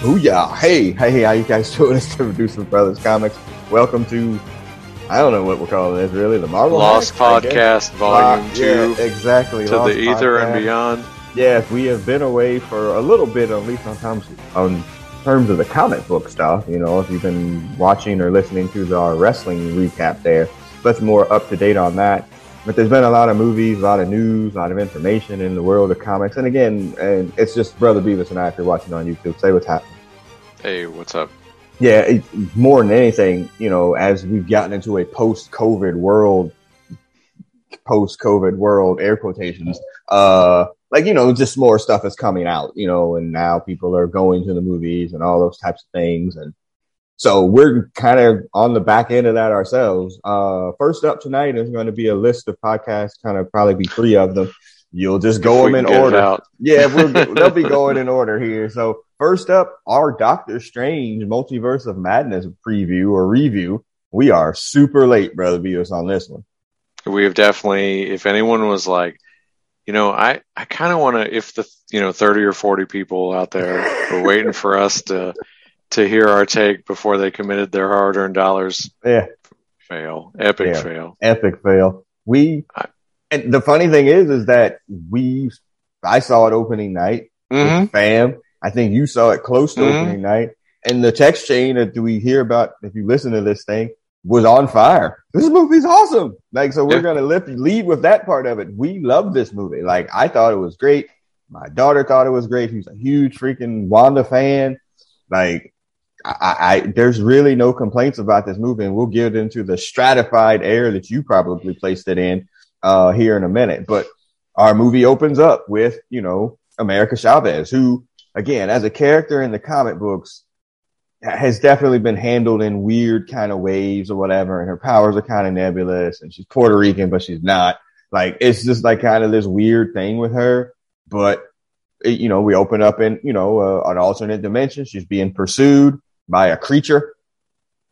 Booyah! Hey, hey, hey, how you guys doing? It's the Producer Brothers Comics. Welcome to, I don't know what we're calling this really, the Marvel Lost Podcast Volume Lost- 2 Yeah, exactly. to Lost the Ether Podcast. and Beyond. Yes, we have been away for a little bit, at least on terms on terms of the comic book stuff. You know, if you've been watching or listening to our wrestling recap there, much more up to date on that. But there's been a lot of movies, a lot of news, a lot of information in the world of comics. And again, and it's just Brother Beavis and I if you're watching on YouTube. Say what's happening. Hey, what's up? Yeah, it, more than anything, you know, as we've gotten into a post-COVID world, post-COVID world, air quotations, uh, like you know, just more stuff is coming out, you know, and now people are going to the movies and all those types of things, and so we're kind of on the back end of that ourselves. Uh, first up tonight is going to be a list of podcasts, kind of probably be three of them. You'll just go If them in can get it order. Yeah, we'll, they'll be going in order here. So first up, our Doctor Strange Multiverse of Madness preview or review. We are super late, brother Beavis, on this one. We have definitely, if anyone was like, you know, I, I kind of want to, if the, you know, 30 or 40 people out there were waiting for us to, to hear our take before they committed their hard earned dollars, Yeah, fail, epic Yeah. fail. epic fail. We I- and the funny thing is, is that we I saw it opening night. hmm with Fam, I think you saw it close to Mhm. opening night, and the text chain that we hear about if you listen to this thing was on fire. This movie's awesome. Like, so we're Yeah. gonna lift, lead with that part of it. We love this movie. Like, I thought it was great. My daughter thought it was great. She's a huge freaking Wanda fan. Like, I, I, there's really no complaints about this movie, and we'll get into the stratified air that you probably placed it in uh, here in a minute. But our movie opens up with, you know, America Chavez, who, again, as a character in the comic books, has definitely been handled in weird kind of waves or whatever, and her powers are kind of nebulous, and she's Puerto Rican, but she's not. Like, it's just like kind of this weird thing with her. But, you know, we open up in, you know, uh, an alternate dimension. She's being pursued by a creature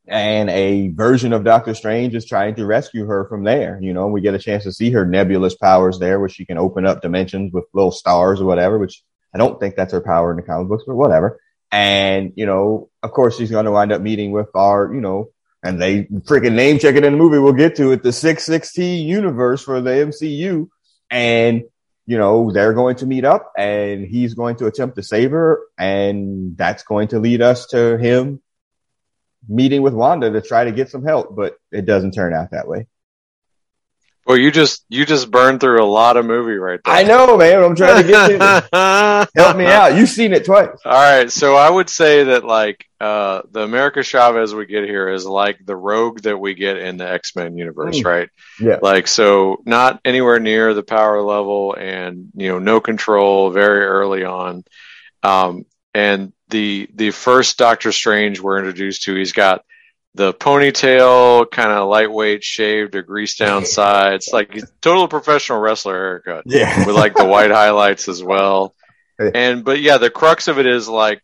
and a version of Doctor Strange is trying to rescue her from there. You know, we get a chance to see her nebulous powers there, where she can open up dimensions with little stars or whatever, which I don't think that's her power in the comic books, but whatever. And, you know, of course she's going to wind up meeting with our, you know, and they freaking name check it in the movie. We'll get to it. The 616 universe for the MCU. And, you know, they're going to meet up and he's going to attempt to save her. And that's going to lead us to him meeting with Wanda to try to get some help, but it doesn't turn out that way. Well, you just, you just burned through a lot of movie right there. I know, man. I'm trying to get to help me out. You've seen it twice. All right, so I would say that like uh, the America Chavez we get here is like the rogue that we get in the X Men universe, Mm. right? Yeah. Like so, not anywhere near the power level, and you know, no control very early on. Um, and the the first Doctor Strange we're introduced to, he's got the ponytail, kind of lightweight shaved or greased down sides, like total professional wrestler haircut Yeah. with like the white highlights as well. And but yeah, the crux of it is like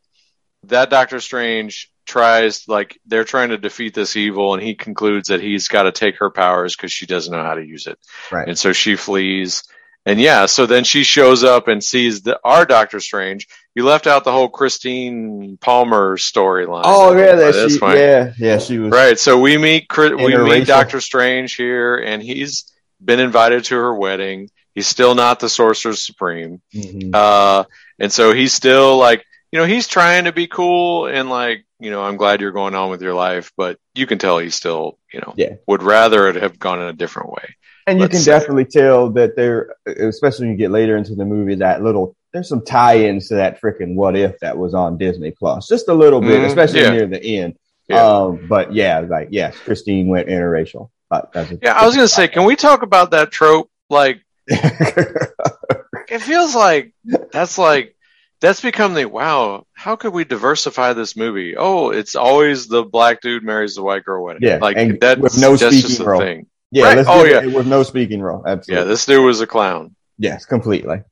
that Doctor Strange tries like they're trying to defeat this evil and he concludes that he's got to take her powers because she doesn't know how to use it. Right. And so she flees. And yeah, so then she shows up and sees the our Doctor Strange. You left out the whole Christine Palmer storyline. Oh yeah, that That's she, fine. yeah, yeah, she was Right. So we meet we meet Doctor Strange here, and he's been invited to her wedding. He's still not the Sorcerer Supreme, Mhm. uh, and so he's still like, you know, he's trying to be cool and like, you know, I'm glad you're going on with your life, but you can tell he's still, you know, Yeah. would rather it have gone in a different way. And you let's can say. definitely tell that there, especially when you get later into the movie, that little there's some tie-ins to that freaking what if that was on Disney Plus, just a little bit, Mhm, especially yeah. near the end. Yeah. Um, but yeah, like yes, Christine went interracial. That's a- Yeah, I was gonna say, can we talk about that trope? Like, it feels like that's like that's become the wow. How could we diversify this movie? Oh, it's always the black dude marries the white girl wedding. Yeah, like and that's with no that's just speaking the role. thing. yeah, Right. Oh, it with no speaking role. Absolutely. Yeah, this dude was a clown. Yes, completely.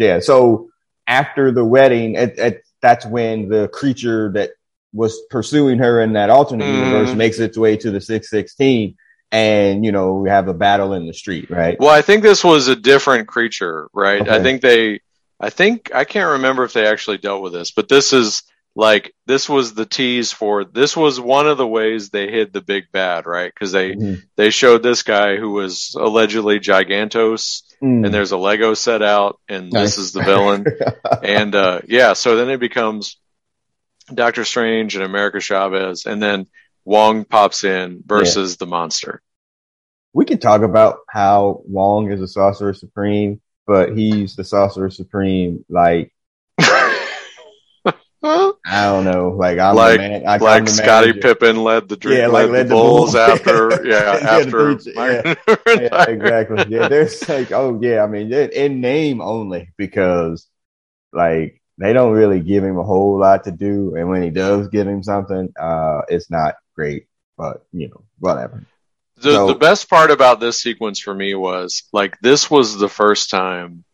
Yeah. So after the wedding, it, it, that's when the creature that was pursuing her in that alternate Mm. universe makes its way to the 616 and, you know, we have a battle in the street, right? Well, I think this was a different creature, right? I think they, I think I can't remember if they actually dealt with this, but this is like this was the tease for this was one of the ways they hid the big bad, right? Because they Mhm. they showed this guy who was allegedly Gargantos, Mm. and there's a Lego set out, and Nice. this is the villain, and uh, yeah, so then it becomes Doctor Strange and America Chavez, and then Wong pops in versus the monster. we can talk about how Wong is a sorcerer supreme, but he's the sorcerer supreme. Like I don't know, like I'm Like- the man, like, like the Scotty manager. Pippen led the dream, Yeah, led, like the led the Bulls Bulls. after, yeah, Yeah, after. my- yeah, exactly. Yeah, there's like, oh yeah, I mean, in- in name only because like they don't really give him a whole lot to do, and when he does give him something, uh, it's not great. But you know, whatever. The, So- the best part about this sequence for me was like this was the first time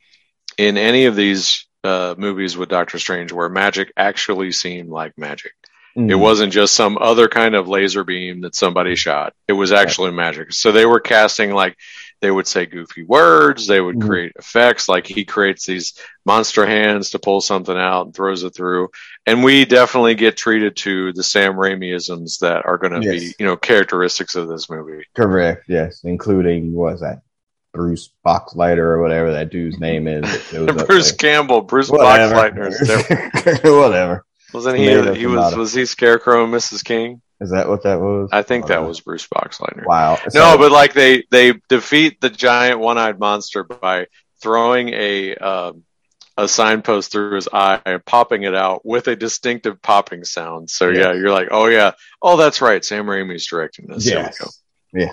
in any of these uh, movies with Doctor Strange where magic actually seemed like magic. It Mhm. wasn't just some other kind of laser beam that somebody shot. It was actually magic. So they were casting like they would say goofy words, they would Mhm. create effects, like he creates these monster hands to pull something out and throws it through. And we definitely get treated to the Sam Raimiisms that are going to be, you know, characteristics of this movie. correct. Yes, including what was that Bruce Boxleitner or whatever that dude's name is. Bruce. Campbell, Bruce Whatever. Boxleitner whatever. Wasn't he? He was. Was he Scarecrow and Mrs. King? Is that what that was? I think that was Bruce Boxleitner. wow. No, but like they they defeat the giant one-eyed monster by throwing a um, a signpost through his eye and popping it out with a distinctive popping sound. So yeah, Yeah. you're like, oh yeah, oh that's right, Sam Raimi's directing this. Yes. Yeah.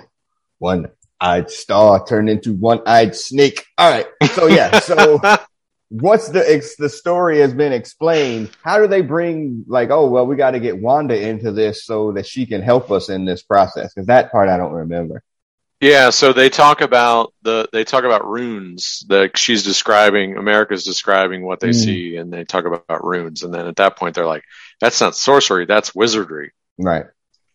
One eyed star turned into one eyed snake. All right. So yeah. So once the ex- the story has been explained, how do they bring like, oh well, we got to get Wanda into this so that she can help us in this process? Because that part I don't remember. Yeah, so they talk about the they talk about runes. That she's describing America's describing what they Mm. see, and they talk about runes. And then at that point, they're like, "That's not sorcery, that's wizardry." Right.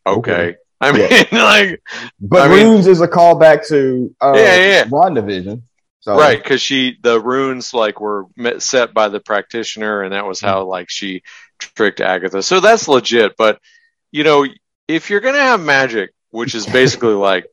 Okay, Okay. I mean, like But I mean- runes is a callback to uh, Yeah, yeah, yeah. WandaVision. So right because she the runes like were met, set by the practitioner, and that was how Mm-hmm. like she tricked Agatha. So that's legit. But you know, if you're gonna have magic, which is basically like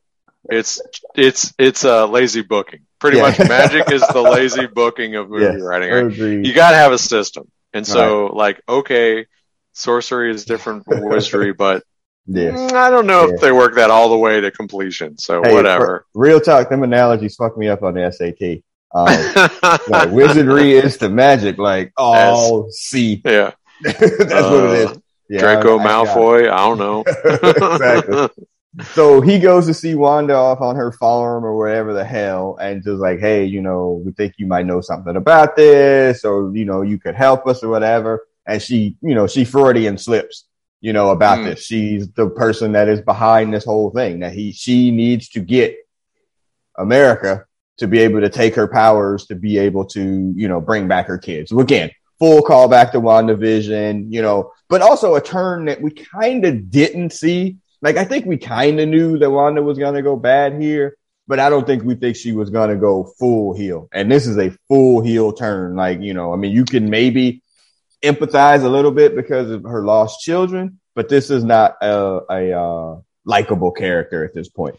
it's it's it's uh, lazy booking. Pretty Yeah. much, magic is the lazy booking of movie Yes, writing. right? You got to have a system, and so like okay, sorcery is different from wizardry, but Mm, I don't know Yeah. if they work that all the way to completion. So Hey, whatever. real talk, them analogies fucked me up on the SAT. Um, like wizardry is the magic, like all see. yeah. That's what it is. Uh, Yeah, Draco I- I Malfoy. I don't know. Exactly. So he goes to see Wanda off on her farm or wherever the hell, and just like, hey, you know, we think you might know something about this, or you know, you could help us or whatever. And she, you know, she Freudian slips, you know, about Mm. this. She's the person that is behind this whole thing. That he, she needs to get America to be able to take her powers to be able to, you know, bring back her kids. So again, full callback to WandaVision, you know, but also a turn that we kind of didn't see. Like, I think we kind of knew that Wanda was going to go bad here, but I don't think we think she was going to go full heel. And this is a full heel turn. Like, you know, I mean, you can maybe empathize a little bit because of her lost children, but this is not a, a, uh, likable character at this point.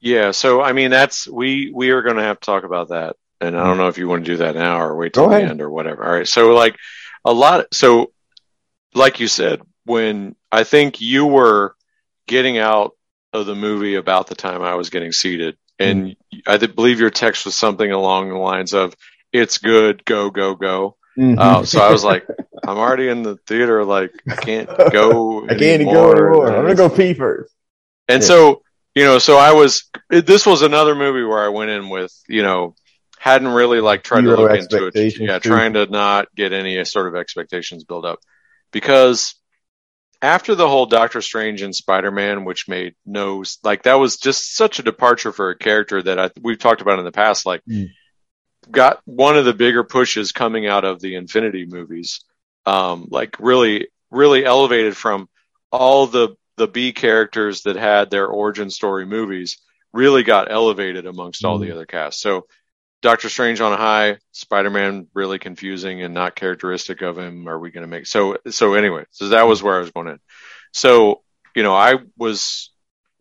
yeah. So I mean, that's we we are going to have to talk about that, and I don't know if you want to do that now or wait till the end or whatever. All right. So like a lot. So like you said, when I think you were getting out of the movie about the time I was getting seated, and I believe your text was something along the lines of "It's good, go go go." Uh, so I was like, I'm already in the theater. Like, I can't go. I can't even go anymore. anymore. I'm gonna go pee first. And Yeah. so, you know, so I was, it, this was another movie where I went in with, you know, hadn't really like tried to look into it. Yeah, too. trying to not get any sort of expectations built up. Because after the whole Doctor Strange and Spider Man, which made no, like, that was just such a departure for a character that I, we've talked about in the past, like, Mm. Got one of the bigger pushes coming out of the Infinity movies. Um, like, really, really elevated from all the the B characters that had their origin story movies really got elevated amongst all the Mhm. other casts. So Doctor Strange on a high, Spider Man really confusing and not characteristic of him. Are we going to make so? So anyway, so that was where I was going in. So you know, I was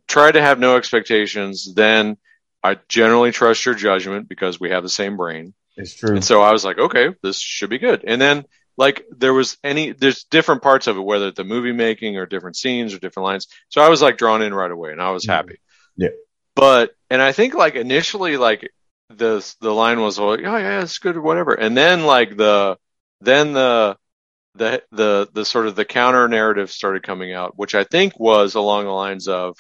tried to have no expectations. Then I generally trust your judgment because we have the same brain. It's true. And so I was like, okay, this should be good. And then like there was any there's different parts of it, whether the movie making or different scenes or different lines. So I was like drawn in right away and I was mm-hmm. happy. Yeah. But and I think like initially like the the line was like, oh yeah, it's good or whatever. And then like the then the the the the sort of the counter narrative started coming out, which I think was along the lines of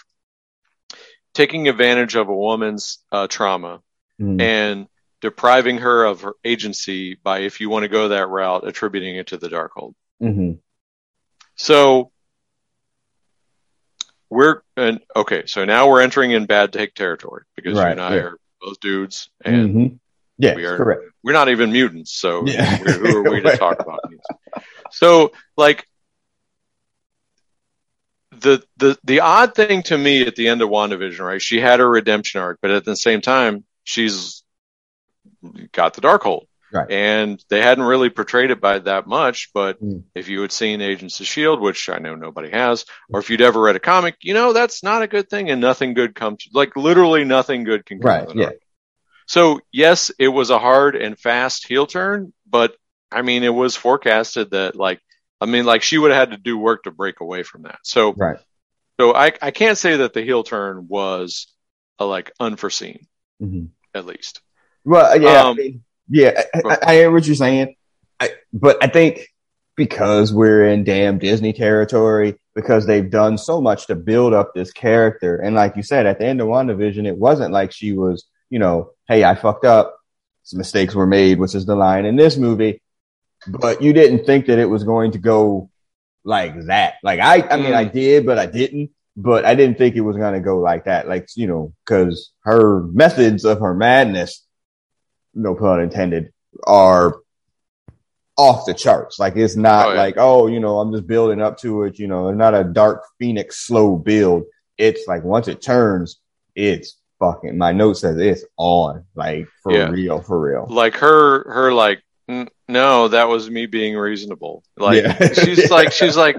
taking advantage of a woman's uh, trauma Mm. and depriving her of her agency by, if you want to go that route, attributing it to the Darkhold. Mhm. So we're and okay, so now we're entering in bad take territory because you and I yeah. are both dudes and Mhm. Yes, we are correct. we're not even mutants, so Yeah. who are we to talk about? So like the the the odd thing to me at the end of WandaVision, right? She had her redemption arc, but at the same time, she's got the Darkhold. Right. And they hadn't really portrayed it by that much, but Mm. if you had seen Agents of Shield, which I know nobody has, or if you'd ever read a comic, you know that's not a good thing, and nothing good comes. Like literally, nothing good can come. Right, yeah. So yes, it was a hard and fast heel turn, but I mean, it was forecasted that like, I mean, like she would have had to do work to break away from that. So, Right. so I, I can't say that the heel turn was uh, like unforeseen, Mhm. at least. Well, yeah, I Um, mean, yeah, I, I, I hear what you're saying, I, but I think because we're in damn Disney territory, because they've done so much to build up this character, and like you said, at the end of WandaVision, it wasn't like she was, you know, hey, I fucked up, some mistakes were made, which is the line in this movie, but you didn't think that it was going to go like that. Like I, I mean, Mm. I did, but I didn't. But I didn't think it was going to go like that. Like, you know, cause her methods of her madness, no pun intended, are off the charts. Like it's not Oh, yeah. like, oh, you know, I'm just building up to it. You know, it's not a dark phoenix slow build. It's like once it turns, it's fucking, my note says it's on. Like for Yeah. real, for real. Like her, her like, "N- no, that was me being reasonable. Like Yeah. she's like, she's like,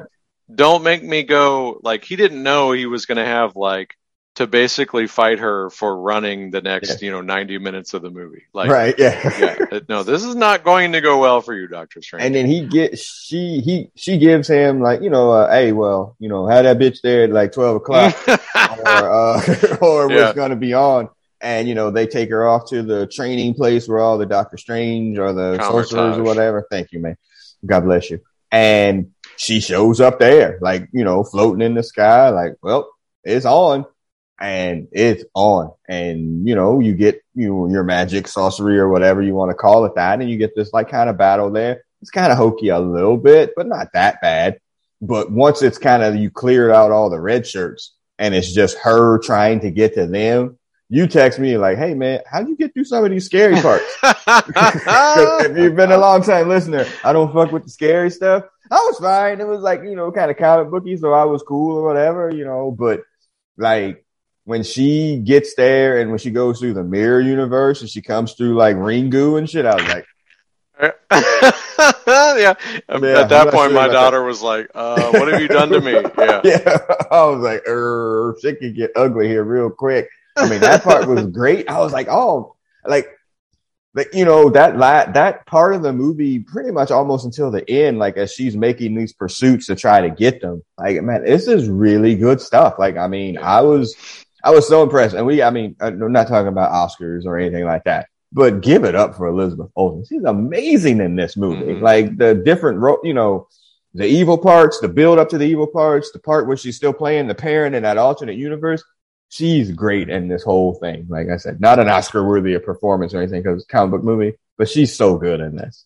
don't make me go. Like he didn't know he was going to have like to basically fight her for running the next, you know, 90 minutes of the movie. Like, right. Yeah. yeah, no, this is not going to go well for you, Doctor Strange. And then he get she he she gives him like you know uh, hey well you know have that bitch there at like twelve o'clock or uh, or Yeah. what's going to be on and you know they take her off to the training place where all the Doctor Strange or the sorcerers or whatever. Thank you, man. God bless you. And she shows up there like you know floating in the sky like well it's on and it's on and you know you get you your magic sorcery or whatever you want to call it that and you get this like kind of battle there it's kind of hokey a little bit but not that bad but once it's kind of you cleared out all the red shirts and it's just her trying to get to them you text me like hey man how'd you get through some of these scary parts?" if you've been a long time listener, I don't fuck with the scary stuff. I was fine. It was like, you know, kind of comic booky, so I was cool or whatever, you know, but like when she gets there and when she goes through the mirror universe and she comes through like Ringu and shit, I was like, yeah. Yeah, At that point, sure my daughter was like, uh, "What have you done to me?" Yeah. yeah, I was like, er, shit could get ugly here real quick. I mean, that part was great. I was like, oh, like, like you know that la- that part of the movie, pretty much almost until the end, like as she's making these pursuits to try to get them. Like, man, this is really good stuff. Like, I mean, I was, I was so impressed, and we, I mean, uh, I'm not talking about Oscars or anything like that. But give it up for Elizabeth Olsen. She's amazing in this movie. Mhm. Like the different, ro- you know, the evil parts, the build up to the evil parts, the part where she's still playing the parent in that alternate universe. She's great in this whole thing. Like I said, not an Oscar worthy of performance or anything because it's a comic book movie, but she's so good in this.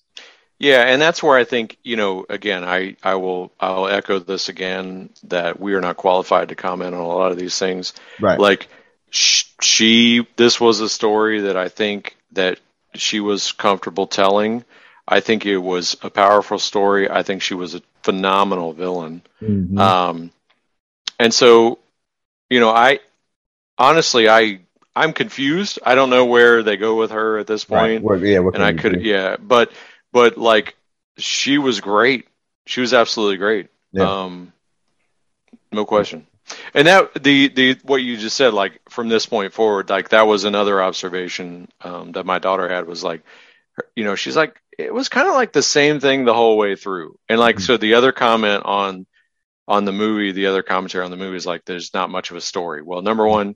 Yeah, and that's where I think you know. Again, I I will I'll echo this again that we are not qualified to comment on a lot of these things. Right. Like sh- she, this was a story that I think that she was comfortable telling. I think it was a powerful story. I think she was a phenomenal villain. Mhm. Um, and so, you know, I honestly, I I'm confused. I don't know where they go with her at this point. Right. What- yeah, and I could, do? yeah, but but like she was great. She was absolutely great. Yeah. Um, no question. And that the the what you just said, like from this point forward, like that was another observation um, that my daughter had was like, you know, she's like, it was kind of like the same thing the whole way through. And like, Mhm. so the other comment on on the movie, the other commentary on the movie is like, there's not much of a story. Well, number one,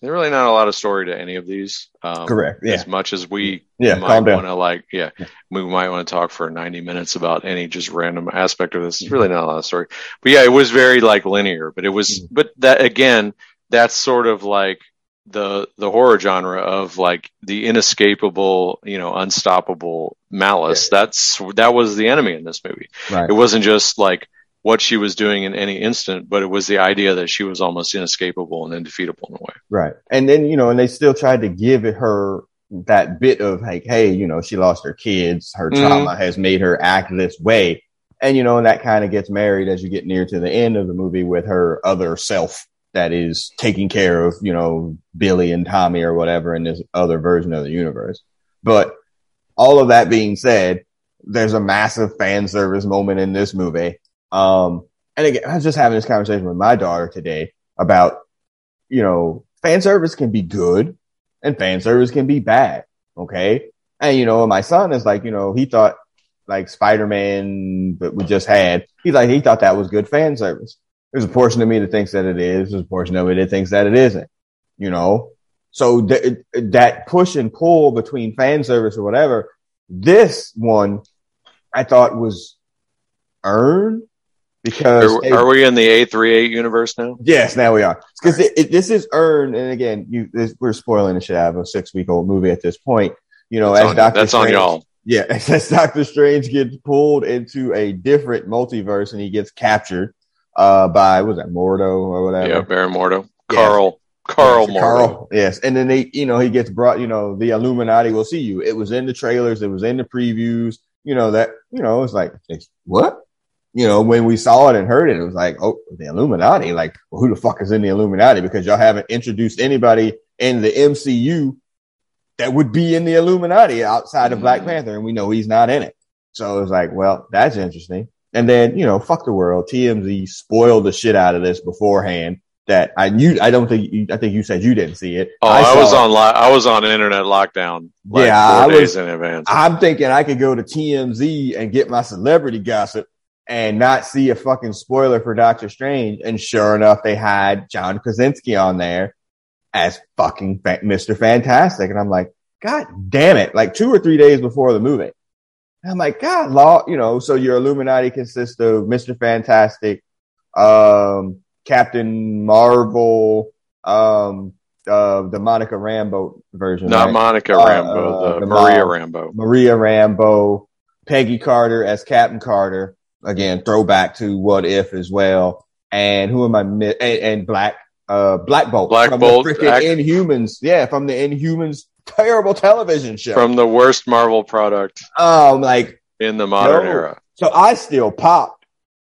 there's really not a lot of story to any of these. Um, Correct. Yeah. As much as we Yeah. might Calm down. want to like, yeah, Yeah. we might want to talk for 90 minutes about any just random aspect of this. It's really not a lot of story, but yeah, it was very like linear, but it was, Mhm. but that again, that's sort of like the, the horror genre of like the inescapable, you know, unstoppable malice. That's, that was the enemy in this movie. Right. It wasn't just like what she was doing in any instant, but it was the idea that she was almost inescapable and undefeatable in a way. Right. And then, you know, and they still tried to give it her that bit of like, hey, you know, she lost her kids. Her Mhm. trauma has made her act this way. And, you know, and that kind of gets married as you get near to the end of the movie with her other self that is taking care of, you know, Billy and Tommy or whatever in this other version of the universe. But all of that being said, there's a massive fan service moment in this movie. Um, and again, I was just having this conversation with my daughter today about, you know, fan service can be good and fan service can be bad. Okay. And, you know, my son is like, you know, he thought like Spider-Man that we just had, he's like, he thought that was good fan service. There's a portion of me that thinks that it is. There's a portion of me that thinks that it isn't, you know? So th- that push and pull between fan service or whatever, this one I thought was earned because Are, they- are we in the A38 universe now? Yes, now we are. Because it, this is earned, and again, you this, we're spoiling the shit out of a six week old movie at this point. You know, That's, as on, Doctor that's on Strange, y'all. Yeah, as Doctor Strange gets pulled into a different multiverse and he gets captured uh by was that Mordo or whatever. Yeah, Baron Mordo. Yeah. Karl. Karl Yes, Karl. Yes, and then they, you know, he gets brought. You know, the Illuminati will see you. It was in the trailers. It was in the previews. You know that. You know, it's like it's, what. You know, when we saw it and heard it, it was like, oh, the Illuminati. Like, well, who the fuck is in the Illuminati? Because y'all haven't introduced anybody in the MCU that would be in the Illuminati outside of Black Mm. Panther, and we know he's not in it. So it was like, well, that's interesting. And then, you know, fuck the world. TMZ spoiled the shit out of this beforehand that I knew, I don't think you, I think you said you didn't see it. Oh, I, saw was on li- I was on internet lockdown. Like Yeah, I days was- in advance. I'm thinking I could go to TMZ and get my celebrity gossip and not see a fucking spoiler for Doctor Strange. And sure enough, they had John Krasinski on there as fucking fa- Mr. Fantastic. And I'm like, God damn it. Like two or three days before the movie. And I'm like, God, law, you know, so your Illuminati consists of Mr. Fantastic, um, Captain Marvel, um, uh, the Monica Rambeau version. Not right? Monica Uh, Rambeau, uh, the, the Maria mom. Rambeau. Maria Rambeau, Peggy Carter as Captain Carter. Again, throwback to What If as well. And who am I? Mi- and, and Black, uh, Black Bolt. Black from Bolt, the freaking act- Inhumans. Yeah, from the Inhumans terrible television show. From the worst Marvel product um, like in the modern No. era. so I still popped,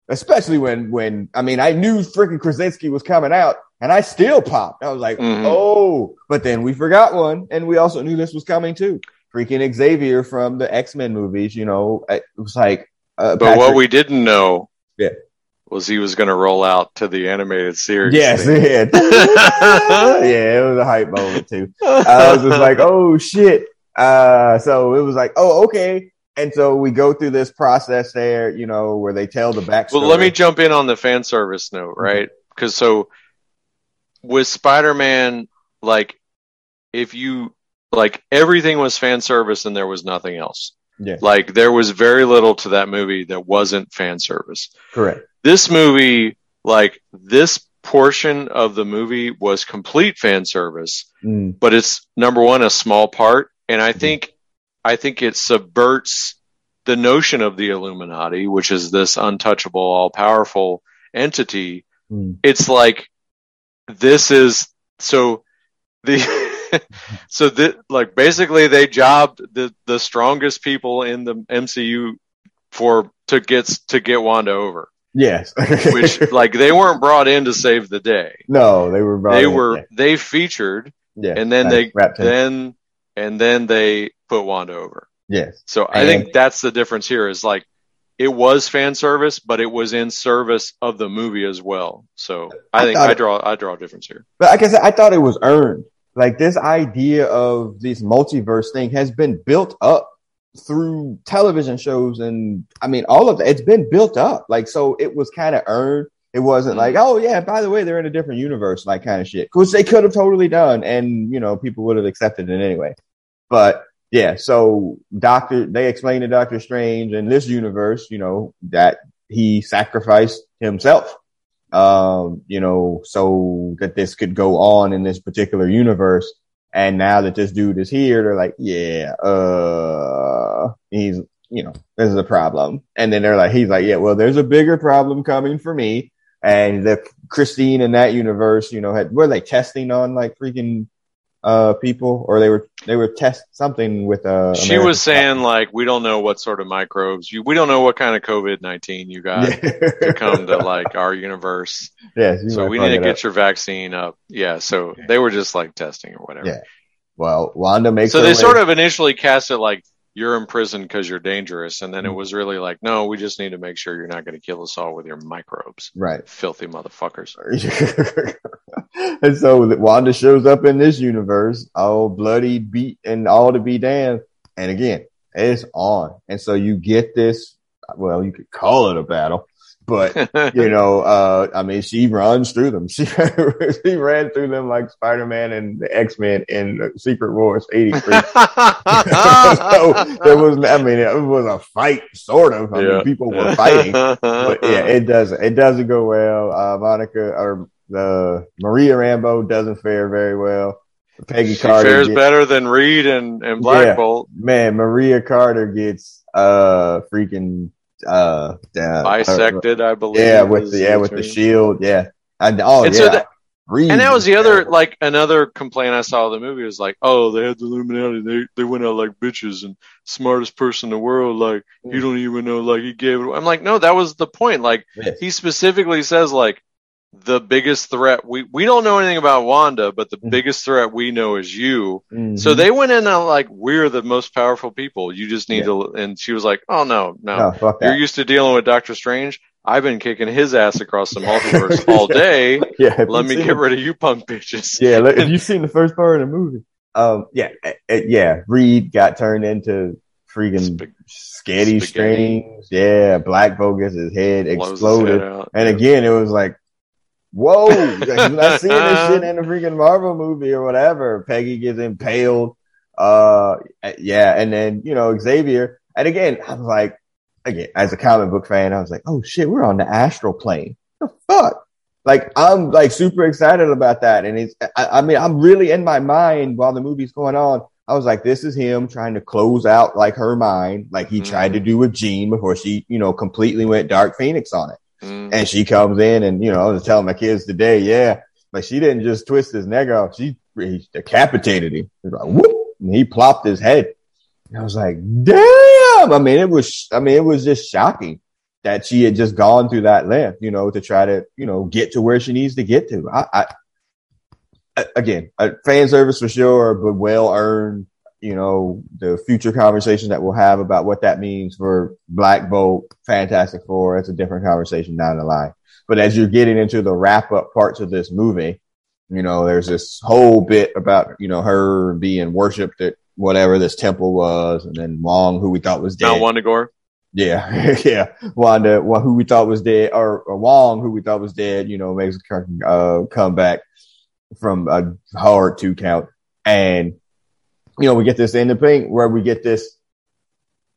especially when when I mean I knew freaking Krasinski was coming out, and I still popped. I was like, Mhm. oh, but then we forgot one, and we also knew this was coming too. Freaking Xavier from the X Men movies, you know, it was like. Uh, But what we didn't know Yeah. was he was going to roll out to the animated series. Yes, thing. it yeah, it was a hype moment too. I was just like, oh shit. Uh, so it was like, oh, okay. And so we go through this process there, you know, where they tell the backstory. Well, let me jump in on the fan service note, right? Because so with Spider-Man, like if you like everything was fan service and there was nothing else. Yeah. Like there was very little to that movie that wasn't fan service. Correct. This movie, like this portion of the movie was complete fan service, Mm, but it's number one, a small part. And I think, I think it subverts the notion of the Illuminati, which is this untouchable, all powerful entity. mm. It's like, this is, so the, so that, like, basically they jobbed the, the strongest people in the MCU for, to get, to get Wanda over, Yes. which, like, they weren't brought in to save the day no, they were. brought they in, were yeah. they featured Yeah, and then they then and then they put Wanda over. yes, So I And- think that's the difference here is like it was fan service, but it was in service of the movie as well. So I I think I it- draw I draw a difference here. but like I said, I thought it was earned. Like this idea of this multiverse thing has been built up through television shows, and I mean, all of that. It's been built up. Like so, it was kind of earned. It wasn't like, mm-hmm. oh yeah, by the way, they're in a different universe, like kind of shit, which they could have totally done, and you know, people would have accepted it anyway. But yeah, so Doctor, they explained to Doctor Strange in this universe, you know, that he sacrificed himself, um, you know, so that this could go on in this particular universe. And now that this dude is here, they're like, yeah, uh, he's, you know, this is a problem. And then they're like, he's like, yeah, well, there's a bigger problem coming for me. And the Christine in that universe, you know, had, were they testing on like freaking, uh, people or they were, they were test something with, uh, she American was saying like we don't know what sort of microbes you we don't know what kind of COVID nineteen you got to come to like our universe. Yeah, So we need to get up. your vaccine up. Yeah. So they were just like testing or whatever. Yeah. Well, Wanda makes So they way- sort of initially cast it like you're in prison because you're dangerous, and then it Mhm. was really like, no, we just need to make sure you're not going to kill us all with your microbes, right. filthy motherfuckers. and so Wanda shows up in this universe, all bloody, beat, and all to be damned. And again, it's on. And so you get this. Well, you could call it a battle, but you know, uh, I mean, she runs through them. She she ran through them like Spider Man and the X Men in the Secret Wars '83. so there was, I mean, it was a fight, sort of. I Yeah. mean, people were fighting but yeah, it doesn't. It doesn't go well. Uh, Monica or the Maria Rambeau doesn't fare very well. Peggy she Carter, fares gets- better than Reed and, and Black Yeah. Bolt. man, Maria Carter gets uh freaking uh, uh Bisected, I believe. yeah, with the yeah with the shield, yeah. And oh And yeah, so that- Reed And that was the other, like, another complaint I saw of the movie was like, oh, they had the Illuminati. They, they went out like bitches and smartest person in the world. Like, you don't even know, like, he gave it. I'm like, no, that was the point. Like, Yes. he specifically says, like, the biggest threat, we, we don't know anything about Wanda, but the Mhm. biggest threat we know is you. Mhm. So they went in on, like, we're the most powerful people. You just need Yeah. to, and she was like, oh, no, no. no, You're used to dealing with Doctor Strange. I've been kicking his ass across the multiverse all day. yeah, Let me get rid of you punk bitches. Yeah, look, if you've seen the first part of the movie, um, yeah, uh, uh, yeah, Reed got turned into freaking sketty spaghetti. strings. Yeah, Black Bogus, his head blows his exploded. head. And again, it was like, whoa, I'm not seeing this shit in a freaking Marvel movie or whatever. Peggy gets impaled. Uh, yeah. And then, you know, Xavier. And again, I was like, again, as a comic book fan, I was like, oh shit, we're on the astral plane. The fuck? Like, I'm like super excited about that. And it's, I, I mean, I'm really in my mind while the movie's going on. I was like, this is him trying to close out like her mind, like he tried to do with Jean before she, you know, completely went Dark Phoenix on it. Mm. And she comes in and, you know, I was telling my kids today, yeah, like she didn't just twist his neck off. She he decapitated him. Like, whoop, and he plopped his head. And I was like, damn. I mean, it was, I mean, it was just shocking that she had just gone through that length, you know, to try to, you know, get to where she needs to get to. I, I again, fan service for sure, but well earned. You know, the future conversations that we'll have about what that means for Black Bolt, Fantastic Four, it's a different conversation down the line. But as you're getting into the wrap up parts of this movie, you know, there's this whole bit about, you know, her being worshipped at whatever this temple was, and then Wong, who we thought was dead. Not Wanda Gore. Yeah, yeah. Wanda, who we thought was dead, or, or Wong, who we thought was dead, you know, makes a uh, comeback from a hard two count. And, you know, we get this ending thing where we get this,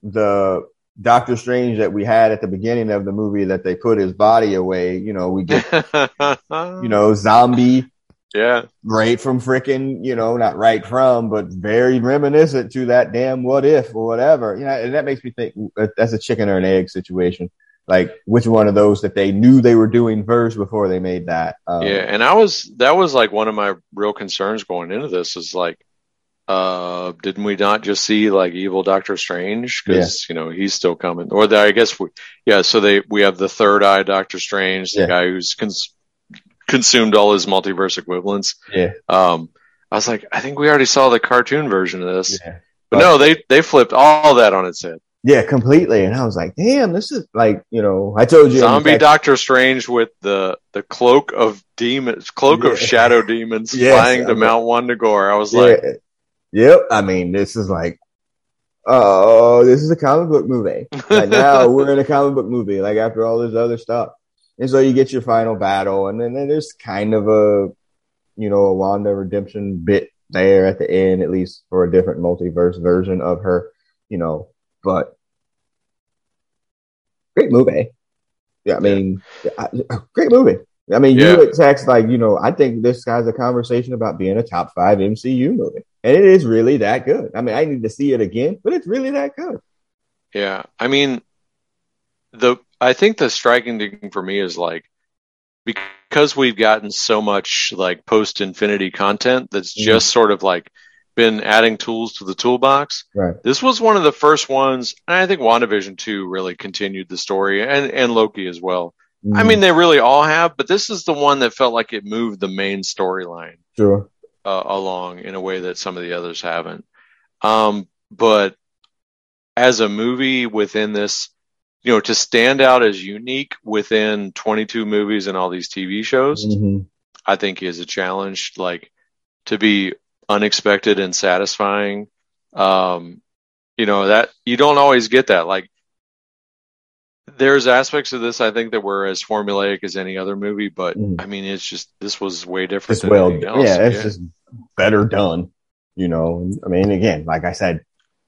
the Doctor Strange that we had at the beginning of the movie that they put his body away. You know, we get, you know, zombie yeah. right from frickin', you know, not right from, but very reminiscent to that damn what if or whatever. You know, and that makes me think uh, that's a chicken or an egg situation. Like which one of those that they knew they were doing first before they made that. Um, Yeah. And I was, that was like one of my real concerns going into this is like, uh, didn't we not just see like evil Doctor Strange? Cause, you know, he's still coming. Or the, I guess we, yeah. So they, we have the third eye Doctor Strange, the Yeah. guy who's cons- consumed all his multiverse equivalents. Yeah. Um, I was like, I think we already saw the cartoon version of this. Yeah. But no, they they flipped all that on its head. Yeah, completely. And I was like, damn, this is like, you know, I told you. Zombie fact, Doctor Strange with the the cloak of demons, cloak Yeah. of shadow demons Yes, flying to I'm- Mount Wundagore. I was yeah. like, Yep. I mean, this is like, oh, this is a comic book movie. Like now we're in a comic book movie, like after all this other stuff. And so you get your final battle and then, then there's kind of a, you know, a Wanda redemption bit there at the end, at least for a different multiverse version of her, you know, but great movie. Yeah. I mean, I, great movie. I mean, Yeah. you text like, you know, I think this guy's a conversation about being a top five MCU movie. And it is really that good. I mean, I need to see it again, but it's really that good. yeah. I mean, the I think the striking thing for me is like because we've gotten so much like post Infinity content that's Mhm. just sort of like been adding tools to the toolbox. Right. This was one of the first ones, and I think WandaVision 2 really continued the story and, and Loki as well. I Mm, mean, they really all have, but this is the one that felt like it moved the main storyline sure. uh, along in a way that some of the others haven't. Um, but as a movie within this, you know, to stand out as unique within 22 movies and all these TV shows, Mhm. I think is a challenge. Like to be unexpected and satisfying. Um, you know that you don't always get that. Like there's aspects of this I think that were as formulaic as any other movie, but Mhm. I mean it's just this was way different It's well, yeah, it's just better done. You know, I mean, again, like I said,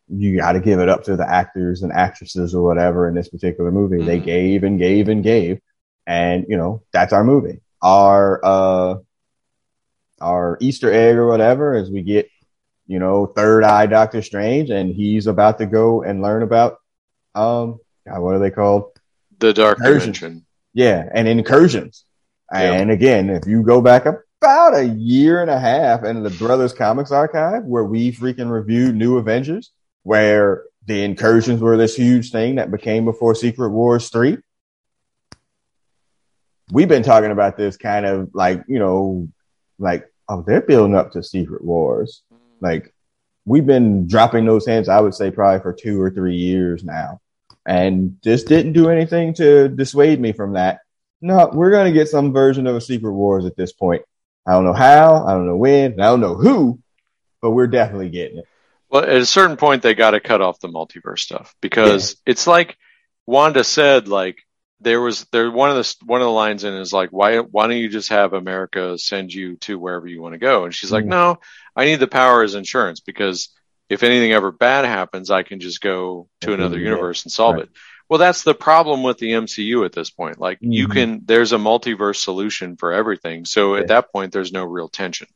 you got to give it up to the actors and actresses or whatever in this particular movie. They Mhm. gave and gave and gave, and you know that's our movie. Our uh, our Easter egg or whatever as we get, you know, Third Eye Doctor Strange, and he's about to go and learn about, um, God, what are they called? The dark Incursion. dimension. Yeah, and incursions. Yeah. And again, if you go back about a year and a half into the Brothers Comics archive, where we freaking reviewed New Avengers, where the incursions were this huge thing that became before Secret Wars 3. We've been talking about this kind of like, you know, like, oh, they're building up to Secret Wars. Mm. Like, we've been dropping those hints, I would say, probably for two or three years now. And this didn't do anything to dissuade me from that. No, we're going to get some version of a Secret Wars at this point. I don't know how, I don't know when, I don't know who, but we're definitely getting it. Well, at a certain point, they got to cut off the multiverse stuff because it's like Wanda said. Like there was there one of the one of the lines in is like, why why don't you just have America send you to wherever you want to go? And she's like, Mm. no, I need the power as insurance because if anything ever bad happens, I can just go to another universe and solve Right. it. Well, that's the problem with the MCU at this point. Like you Mhm. can, there's a multiverse solution for everything. So Yeah. at that point, there's no real tension.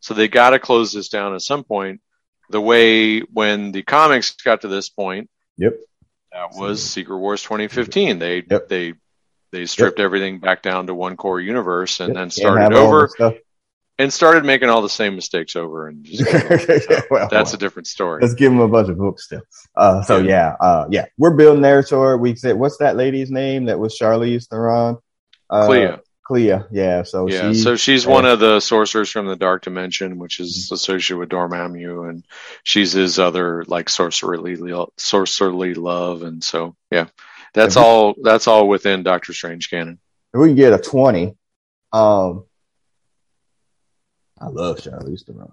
So they got to close this down at some point. The way when the comics got to this point, Yep. that was Secret Wars 2015. They Yep. they they stripped everything back down to one core universe and Yep. then started over. And started making all the same mistakes over and just well, that's well, a different story. let's give them a bunch of books still. Uh, so Yeah. yeah, uh, yeah, we're building toward. We said, what's that lady's name that was Charlize Theron? Uh, Clea. Clea. Yeah. So yeah, she, so she's one of the sorcerers from the Dark Dimension, which is associated with Dormammu, and she's his other like sorcererly sorcererly love, and so yeah, that's all. That's all within Doctor Strange canon. if we can get a 20, um, I love Charlize Theron.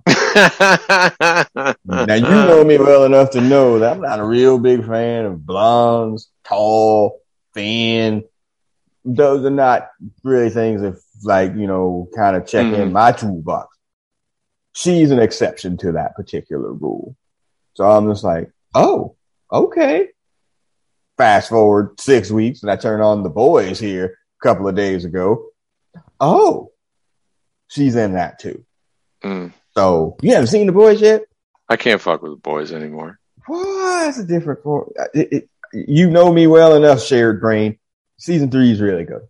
now you know me well enough to know that I'm not a real big fan of blondes, tall, thin. Those are not really things that like, you know, kind of check in Mhm. my toolbox. She's an exception to that particular rule. So I'm just like, oh, okay. Fast forward six weeks and I turn on the boys here a couple of days ago. Oh, she's in that too. Mm. So you haven't seen the boys yet? I can't fuck with the boys anymore. What? It's a different form. It, it, you know me well enough, shared brain. Season three is really good.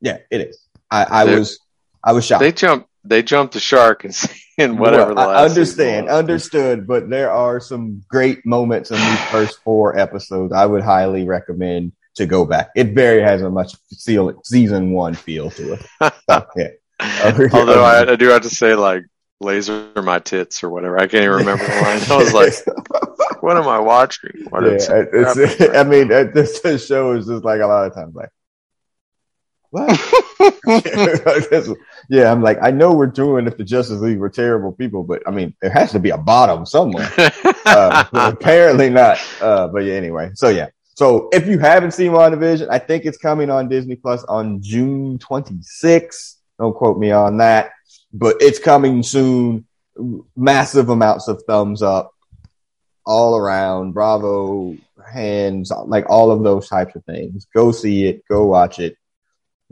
Yeah, it is. I, I was, I was shocked. They jumped. They jumped the shark and and whatever. Well, I understand, understood, but there are some great moments in these first four episodes. I would highly recommend to go back. It very has a much season one feel to it. So, yeah. Although I, I do have to say, like laser my tits or whatever. I can't even remember the line. I was like, what am I watching? What yeah, is- it's, I mean, this, this show is just like a lot of times like, what? yeah, I'm like, I know we're doing if the Justice League were terrible people, but I mean, there has to be a bottom somewhere. Uh, apparently not. Uh, but yeah, anyway. So yeah. So if you haven't seen WandaVision, I think it's coming on Disney Plus on June 26th. Don't quote me on that, but it's coming soon. Massive amounts of thumbs up all around. Bravo, hands, like all of those types of things. Go see it. Go watch it.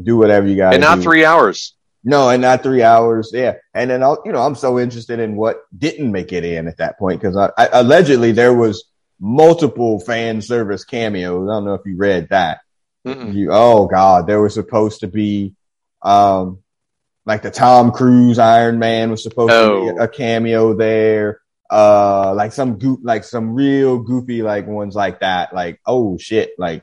Do whatever you got. and not do. three hours. No, and not three hours. Yeah, and then I'll, you know I'm so interested in what didn't make it in at that point because I, I, allegedly there was multiple fan service cameos. I don't know if you read that. You, oh God, there was supposed to be, um, like the Tom Cruise Iron Man was supposed Oh. to be a cameo there. Uh, like some goop, like some real goofy like ones like that. Like oh shit, like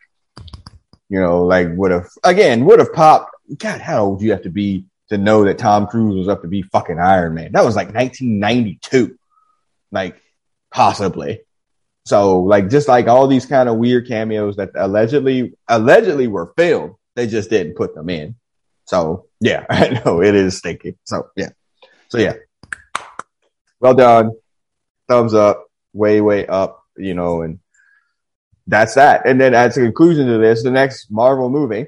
you know, like would have again would have popped. God, how old do you have to be to know that Tom Cruise was up to be fucking Iron Man? That was like 1992, like possibly. So like just like all these kind of weird cameos that allegedly allegedly were filmed, they just didn't put them in. So yeah, I know it is stinky. So yeah, so yeah, well done, thumbs up, way way up, you know, and that's that. And then as a conclusion to this, the next Marvel movie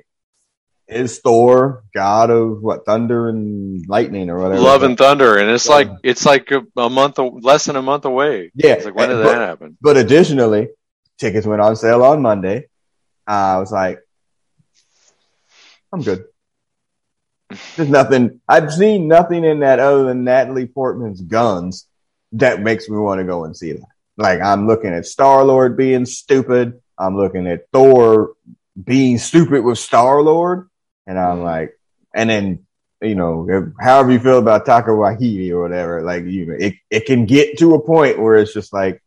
is Thor, God of what Thunder and Lightning or whatever. Love and Thunder, and it's Yeah. like it's like a, a month, less than a month away. Yeah. It's like when did But- that happen? But additionally, tickets went on sale on Monday. I was like, I'm good. There's nothing. I've seen nothing in that other than Natalie Portman's guns that makes me want to go and see that. Like I'm looking at Star Lord being stupid. I'm looking at Thor being stupid with Star Lord, and I'm mm-hmm. like, and then you know, if, however you feel about Taika Waititi or whatever, like you know, it it can get to a point where it's just like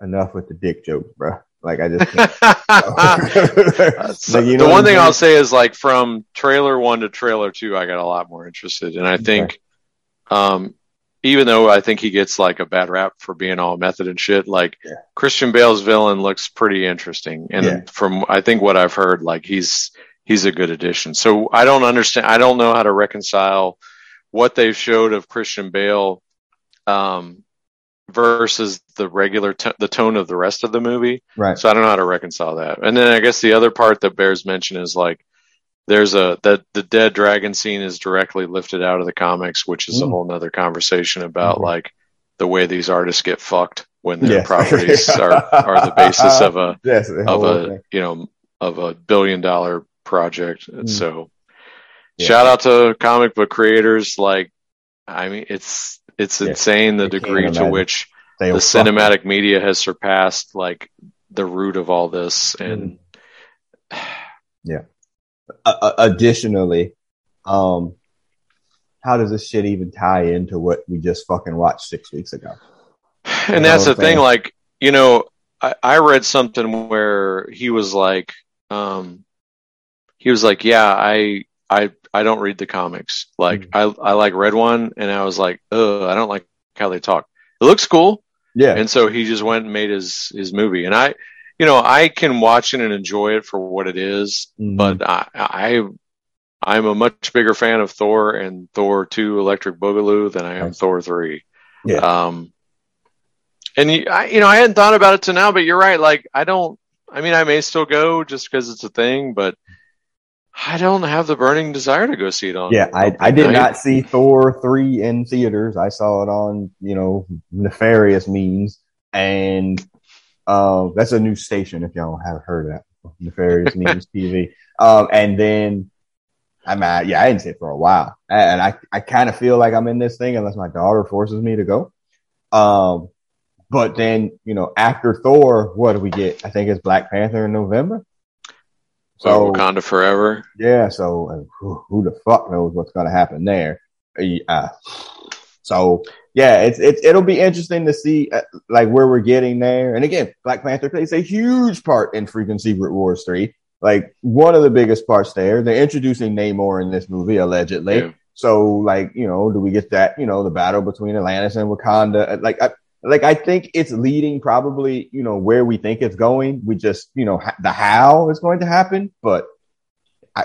enough with the dick jokes, bro. Like I just can't. So you know the one thing? I'll say is like from trailer one to trailer two, I got a lot more interested, and I think, um, even though I think he gets like a bad rap for being all method and shit, like Yeah. Christian Bale's villain looks pretty interesting, and Yeah. from I think what I've heard, like he's he's a good addition. So I don't understand. I don't know how to reconcile what they've showed of Christian Bale, um, versus the regular t- the tone of the rest of the movie. right. So I don't know how to reconcile that. And then I guess the other part that bears mention is like there's a that the dead dragon scene is directly lifted out of the comics, which is a Mm. whole nother conversation about Mhm. like the way these artists get fucked when their Yes. properties are, are the basis of a Yes, of a thing. you know of a billion dollar project. Mm. So Yeah. shout out to comic book creators like I mean it's it's Yeah. insane the degree to which They the cinematic media has surpassed like the root of all this and yeah. uh, additionally, um, how does this shit even tie into what we just fucking watched six weeks ago? and that's the thing like you know I, I read something where he was like um he was like yeah i i i don't read the comics like i i like read one and i was like oh i don't like how they talk it looks cool Yeah, and so he just went and made his his movie and i you know i can watch it and enjoy it for what it is Mhm. but I, I I'm a much bigger fan of Thor and Thor 2 Electric Boogaloo than I am Right. Thor 3. Yeah. Um, and you, I, you know, I hadn't thought about it to now, but you're right. Like, I don't, I mean, I may still go just because it's a thing, but I don't have the burning desire to go see it on. yeah, I, I did night. not see Thor three in theaters. I saw it on you know nefarious means, and um, that's a new station if y'all haven't heard of that nefarious means TV. Um, and then I'm at, yeah, I didn't see it for a while, and I I kind of feel like I'm in this thing unless my daughter forces me to go. Um, but then you know after Thor, what do we get? I think it's Black Panther in November. So Wakanda Forever. yeah, so uh, who, who the fuck knows what's going to happen there? Uh, so yeah, it's it's it'll be interesting to see uh, like where we're getting there. And again, Black Panther plays a huge part in freaking Secret Wars three. Like one of the biggest parts there. They're introducing Namor in this movie allegedly. Yeah. So like, you know, do we get that, you know, the battle between Atlantis and Wakanda? Like, I, like I think it's leading probably, you know, where we think it's going. We just, you know, ha- the how is going to happen, but I,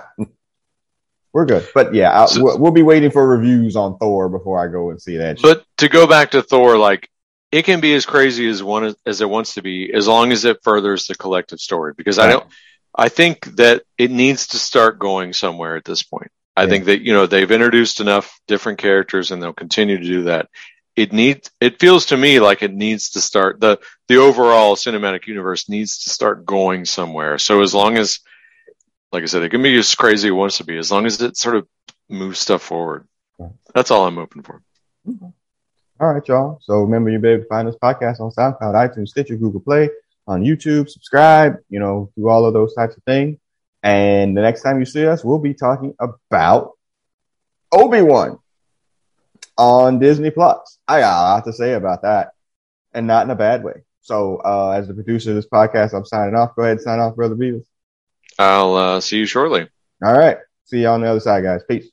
we're good. But yeah, so, we'll, we'll, be waiting for reviews on Thor before I go and see that. But to go back to Thor, like it can be as crazy as one as it wants to be, as long as it furthers the collective story. Because right. I don't, I think that it needs to start going somewhere at this point. I yeah. think that you know they've introduced enough different characters, and they'll continue to do that. It needs. It feels to me like it needs to start the the overall cinematic universe needs to start going somewhere. So as long as, like I said, it can be as crazy as it wants to be, as long as it sort of moves stuff forward. That's all I'm hoping for. Okay. All right, y'all. So remember, you'll be able to find this podcast on SoundCloud, iTunes, Stitcher, Google Play, on YouTube. Subscribe. You know, do all of those types of things. And the next time you see us, we'll be talking about Obi Wan on Disney Plus. I got a lot to say about that, and not in a bad way. So, uh, as the producer of this podcast, I'm signing off. Go ahead and sign off, Brother Beavis. I'll uh, see you shortly. All right. See you on the other side, guys. Peace.